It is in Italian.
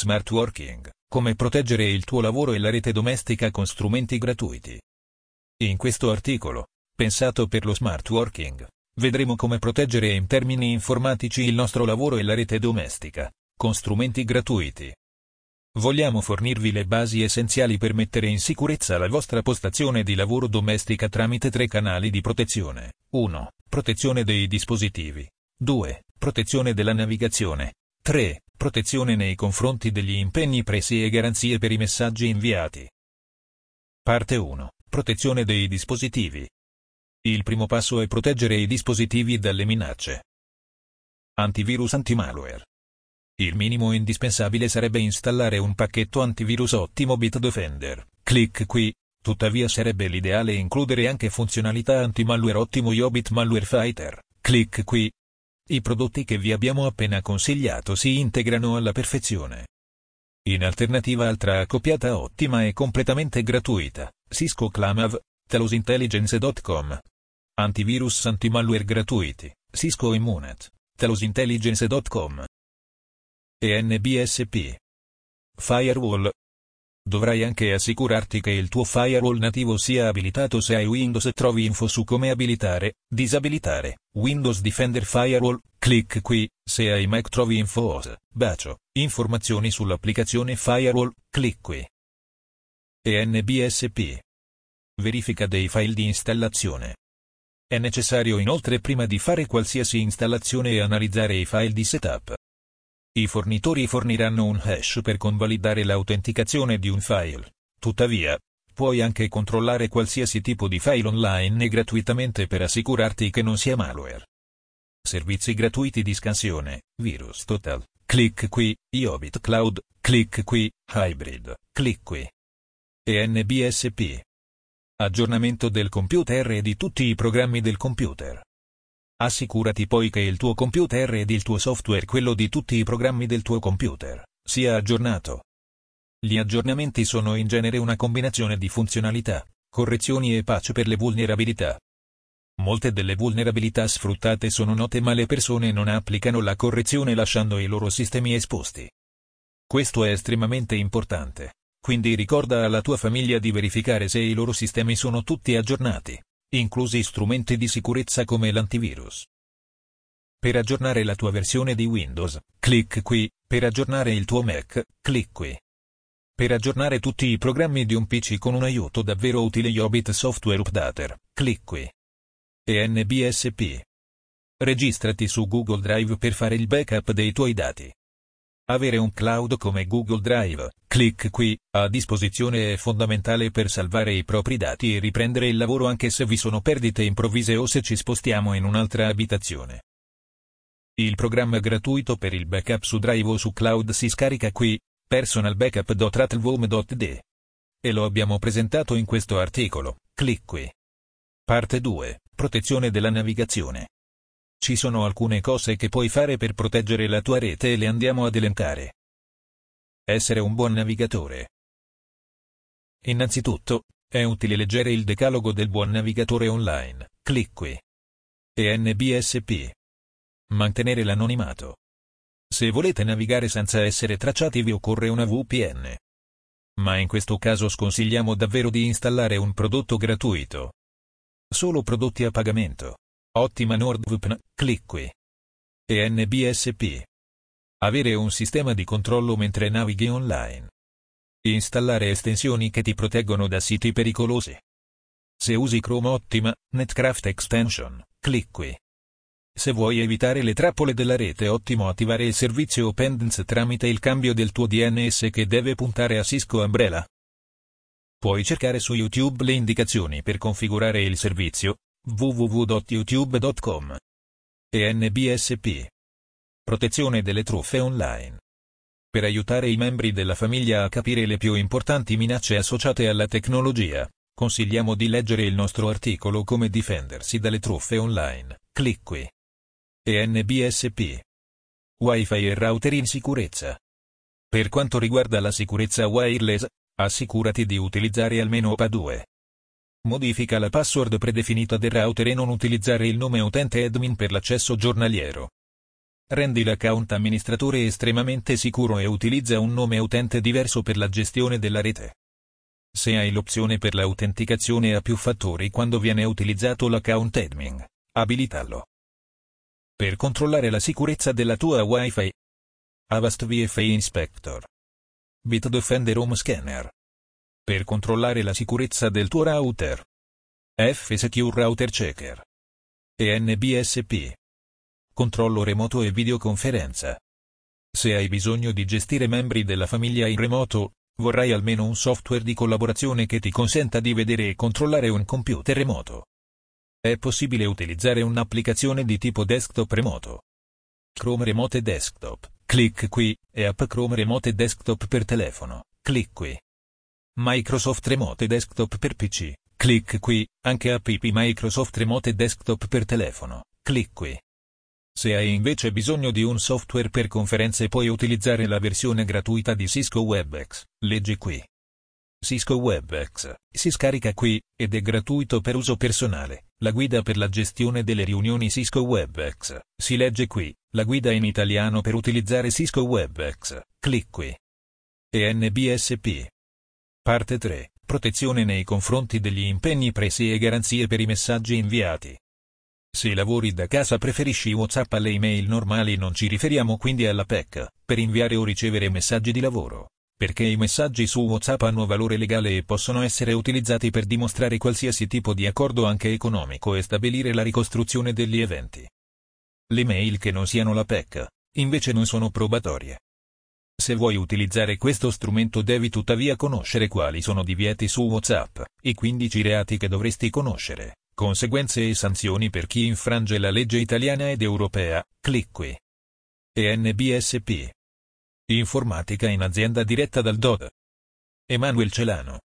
Smart Working, come proteggere il tuo lavoro e la rete domestica con strumenti gratuiti. In questo articolo, pensato per lo smart working, vedremo come proteggere in termini informatici il nostro lavoro e la rete domestica, con strumenti gratuiti. Vogliamo fornirvi le basi essenziali per mettere in sicurezza la vostra postazione di lavoro domestica tramite tre canali di protezione. 1. Protezione dei dispositivi. 2. Protezione della navigazione. 3. Protezione nei confronti degli impegni presi e garanzie per i messaggi inviati. Parte 1. Protezione dei dispositivi. Il primo passo è proteggere i dispositivi dalle minacce. Antivirus antimalware. Il minimo indispensabile sarebbe installare un pacchetto antivirus ottimo Bitdefender. Clic qui. Tuttavia sarebbe l'ideale includere anche funzionalità antimalware ottimo Yobit Malware Fighter. Clic qui. I prodotti che vi abbiamo appena consigliato si integrano alla perfezione. In alternativa altra accoppiata ottima e completamente gratuita, Cisco Clamav, telosintelligence.com. Antivirus antimalware gratuiti, Cisco Immunet, telosintelligence.com. E NBSP. Firewall, Dovrai anche assicurarti che il tuo firewall nativo sia abilitato se hai Windows e trovi info su come abilitare, disabilitare, Windows Defender Firewall, clic qui, se hai Mac trovi info OS, bacio, informazioni sull'applicazione Firewall, clic qui. E NBSP. Verifica dei file di installazione. È necessario inoltre prima di fare qualsiasi installazione analizzare i file di setup. I fornitori forniranno un hash per convalidare l'autenticazione di un file. Tuttavia, puoi anche controllare qualsiasi tipo di file online gratuitamente per assicurarti che non sia malware. Servizi gratuiti di scansione, Virus Total, clic qui, Iobit Cloud, clic qui, Hybrid, clic qui. E NBSP. Aggiornamento del computer e di tutti i programmi del computer. Assicurati poi che il tuo computer ed il tuo software, quello di tutti i programmi del tuo computer, sia aggiornato. Gli aggiornamenti sono in genere una combinazione di funzionalità, correzioni e patch per le vulnerabilità. Molte delle vulnerabilità sfruttate sono note ma le persone non applicano la correzione lasciando i loro sistemi esposti. Questo è estremamente importante, quindi ricorda alla tua famiglia di verificare se i loro sistemi sono tutti aggiornati inclusi strumenti di sicurezza come l'antivirus. Per aggiornare la tua versione di Windows, clic qui, per aggiornare il tuo Mac, clic qui. Per aggiornare tutti i programmi di un PC con un aiuto davvero utile Yobit Software Updater, clic qui. E NBSP. Registrati su Google Drive per fare il backup dei tuoi dati. Avere un cloud come Google Drive, clic qui, a disposizione è fondamentale per salvare i propri dati e riprendere il lavoro anche se vi sono perdite improvvise o se ci spostiamo in un'altra abitazione. Il programma gratuito per il backup su Drive o su cloud si scarica qui, personalbackup.rattlewom.de. E lo abbiamo presentato in questo articolo, clic qui. Parte 2, protezione della navigazione. Ci sono alcune cose che puoi fare per proteggere la tua rete e le andiamo ad elencare. Essere un buon navigatore. Innanzitutto, è utile leggere il decalogo del buon navigatore online, clic qui. E NBSP. Mantenere l'anonimato. Se volete navigare senza essere tracciati vi occorre una VPN. Ma in questo caso sconsigliamo davvero di installare un prodotto gratuito. Solo prodotti a pagamento. Ottima NordVPN, clic qui. E NBSP. Avere un sistema di controllo mentre navighi online. Installare estensioni che ti proteggono da siti pericolosi. Se usi Chrome Ottima, Netcraft Extension, clic qui. Se vuoi evitare le trappole della rete ottimo attivare il servizio Opendance tramite il cambio del tuo DNS che deve puntare a Cisco Umbrella. Puoi cercare su YouTube le indicazioni per configurare il servizio, www.youtube.com. E NBSP. Protezione delle truffe online. Per aiutare i membri della famiglia a capire le più importanti minacce associate alla tecnologia, consigliamo di leggere il nostro articolo Come difendersi dalle truffe online. Clic qui. E NBSP. Wi-Fi e router in sicurezza. Per quanto riguarda la sicurezza wireless, assicurati di utilizzare almeno OPA 2. Modifica la password predefinita del router e non utilizzare il nome utente admin per l'accesso giornaliero. rendi l'account amministratore estremamente sicuro e utilizza un nome utente diverso per la gestione della rete. Se hai l'opzione per l'autenticazione a più fattori quando viene utilizzato l'account admin, abilitalo. Per controllare la sicurezza della tua Wi-Fi, Avast VFA Inspector. Bitdefender Home Scanner. Per controllare la sicurezza del tuo router. F-Secure Router Checker. E NBSP. Controllo remoto e videoconferenza. Se hai bisogno di gestire membri della famiglia in remoto, vorrai almeno un software di collaborazione che ti consenta di vedere e controllare un computer remoto. È possibile utilizzare un'applicazione di tipo desktop remoto. Chrome Remote Desktop Clic qui, e app Chrome Remote Desktop per telefono. Clic qui. Microsoft Remote Desktop per PC. Clic qui, anche app Microsoft Remote Desktop per telefono. Clic qui. Se hai invece bisogno di un software per conferenze puoi utilizzare la versione gratuita di Cisco WebEx. Leggi qui. Cisco WebEx si scarica qui, ed è gratuito per uso personale. La guida per la gestione delle riunioni Cisco WebEx si legge qui. La guida in italiano per utilizzare Cisco WebEx. Clic qui. E NBSP. Parte 3. Protezione nei confronti degli impegni presi e garanzie per i messaggi inviati. Se lavori da casa preferisci WhatsApp alle email normali non ci riferiamo quindi alla PEC, per inviare o ricevere messaggi di lavoro, perché i messaggi su WhatsApp hanno valore legale e possono essere utilizzati per dimostrare qualsiasi tipo di accordo anche economico e stabilire la ricostruzione degli eventi. Le mail che non siano la PEC, invece non sono probatorie. Se vuoi utilizzare questo strumento devi tuttavia conoscere quali sono divieti su WhatsApp, i 15 reati che dovresti conoscere, conseguenze e sanzioni per chi infrange la legge italiana ed europea, clic qui. E NBSP. Informatica in azienda diretta dal DOD. Emanuel Celano.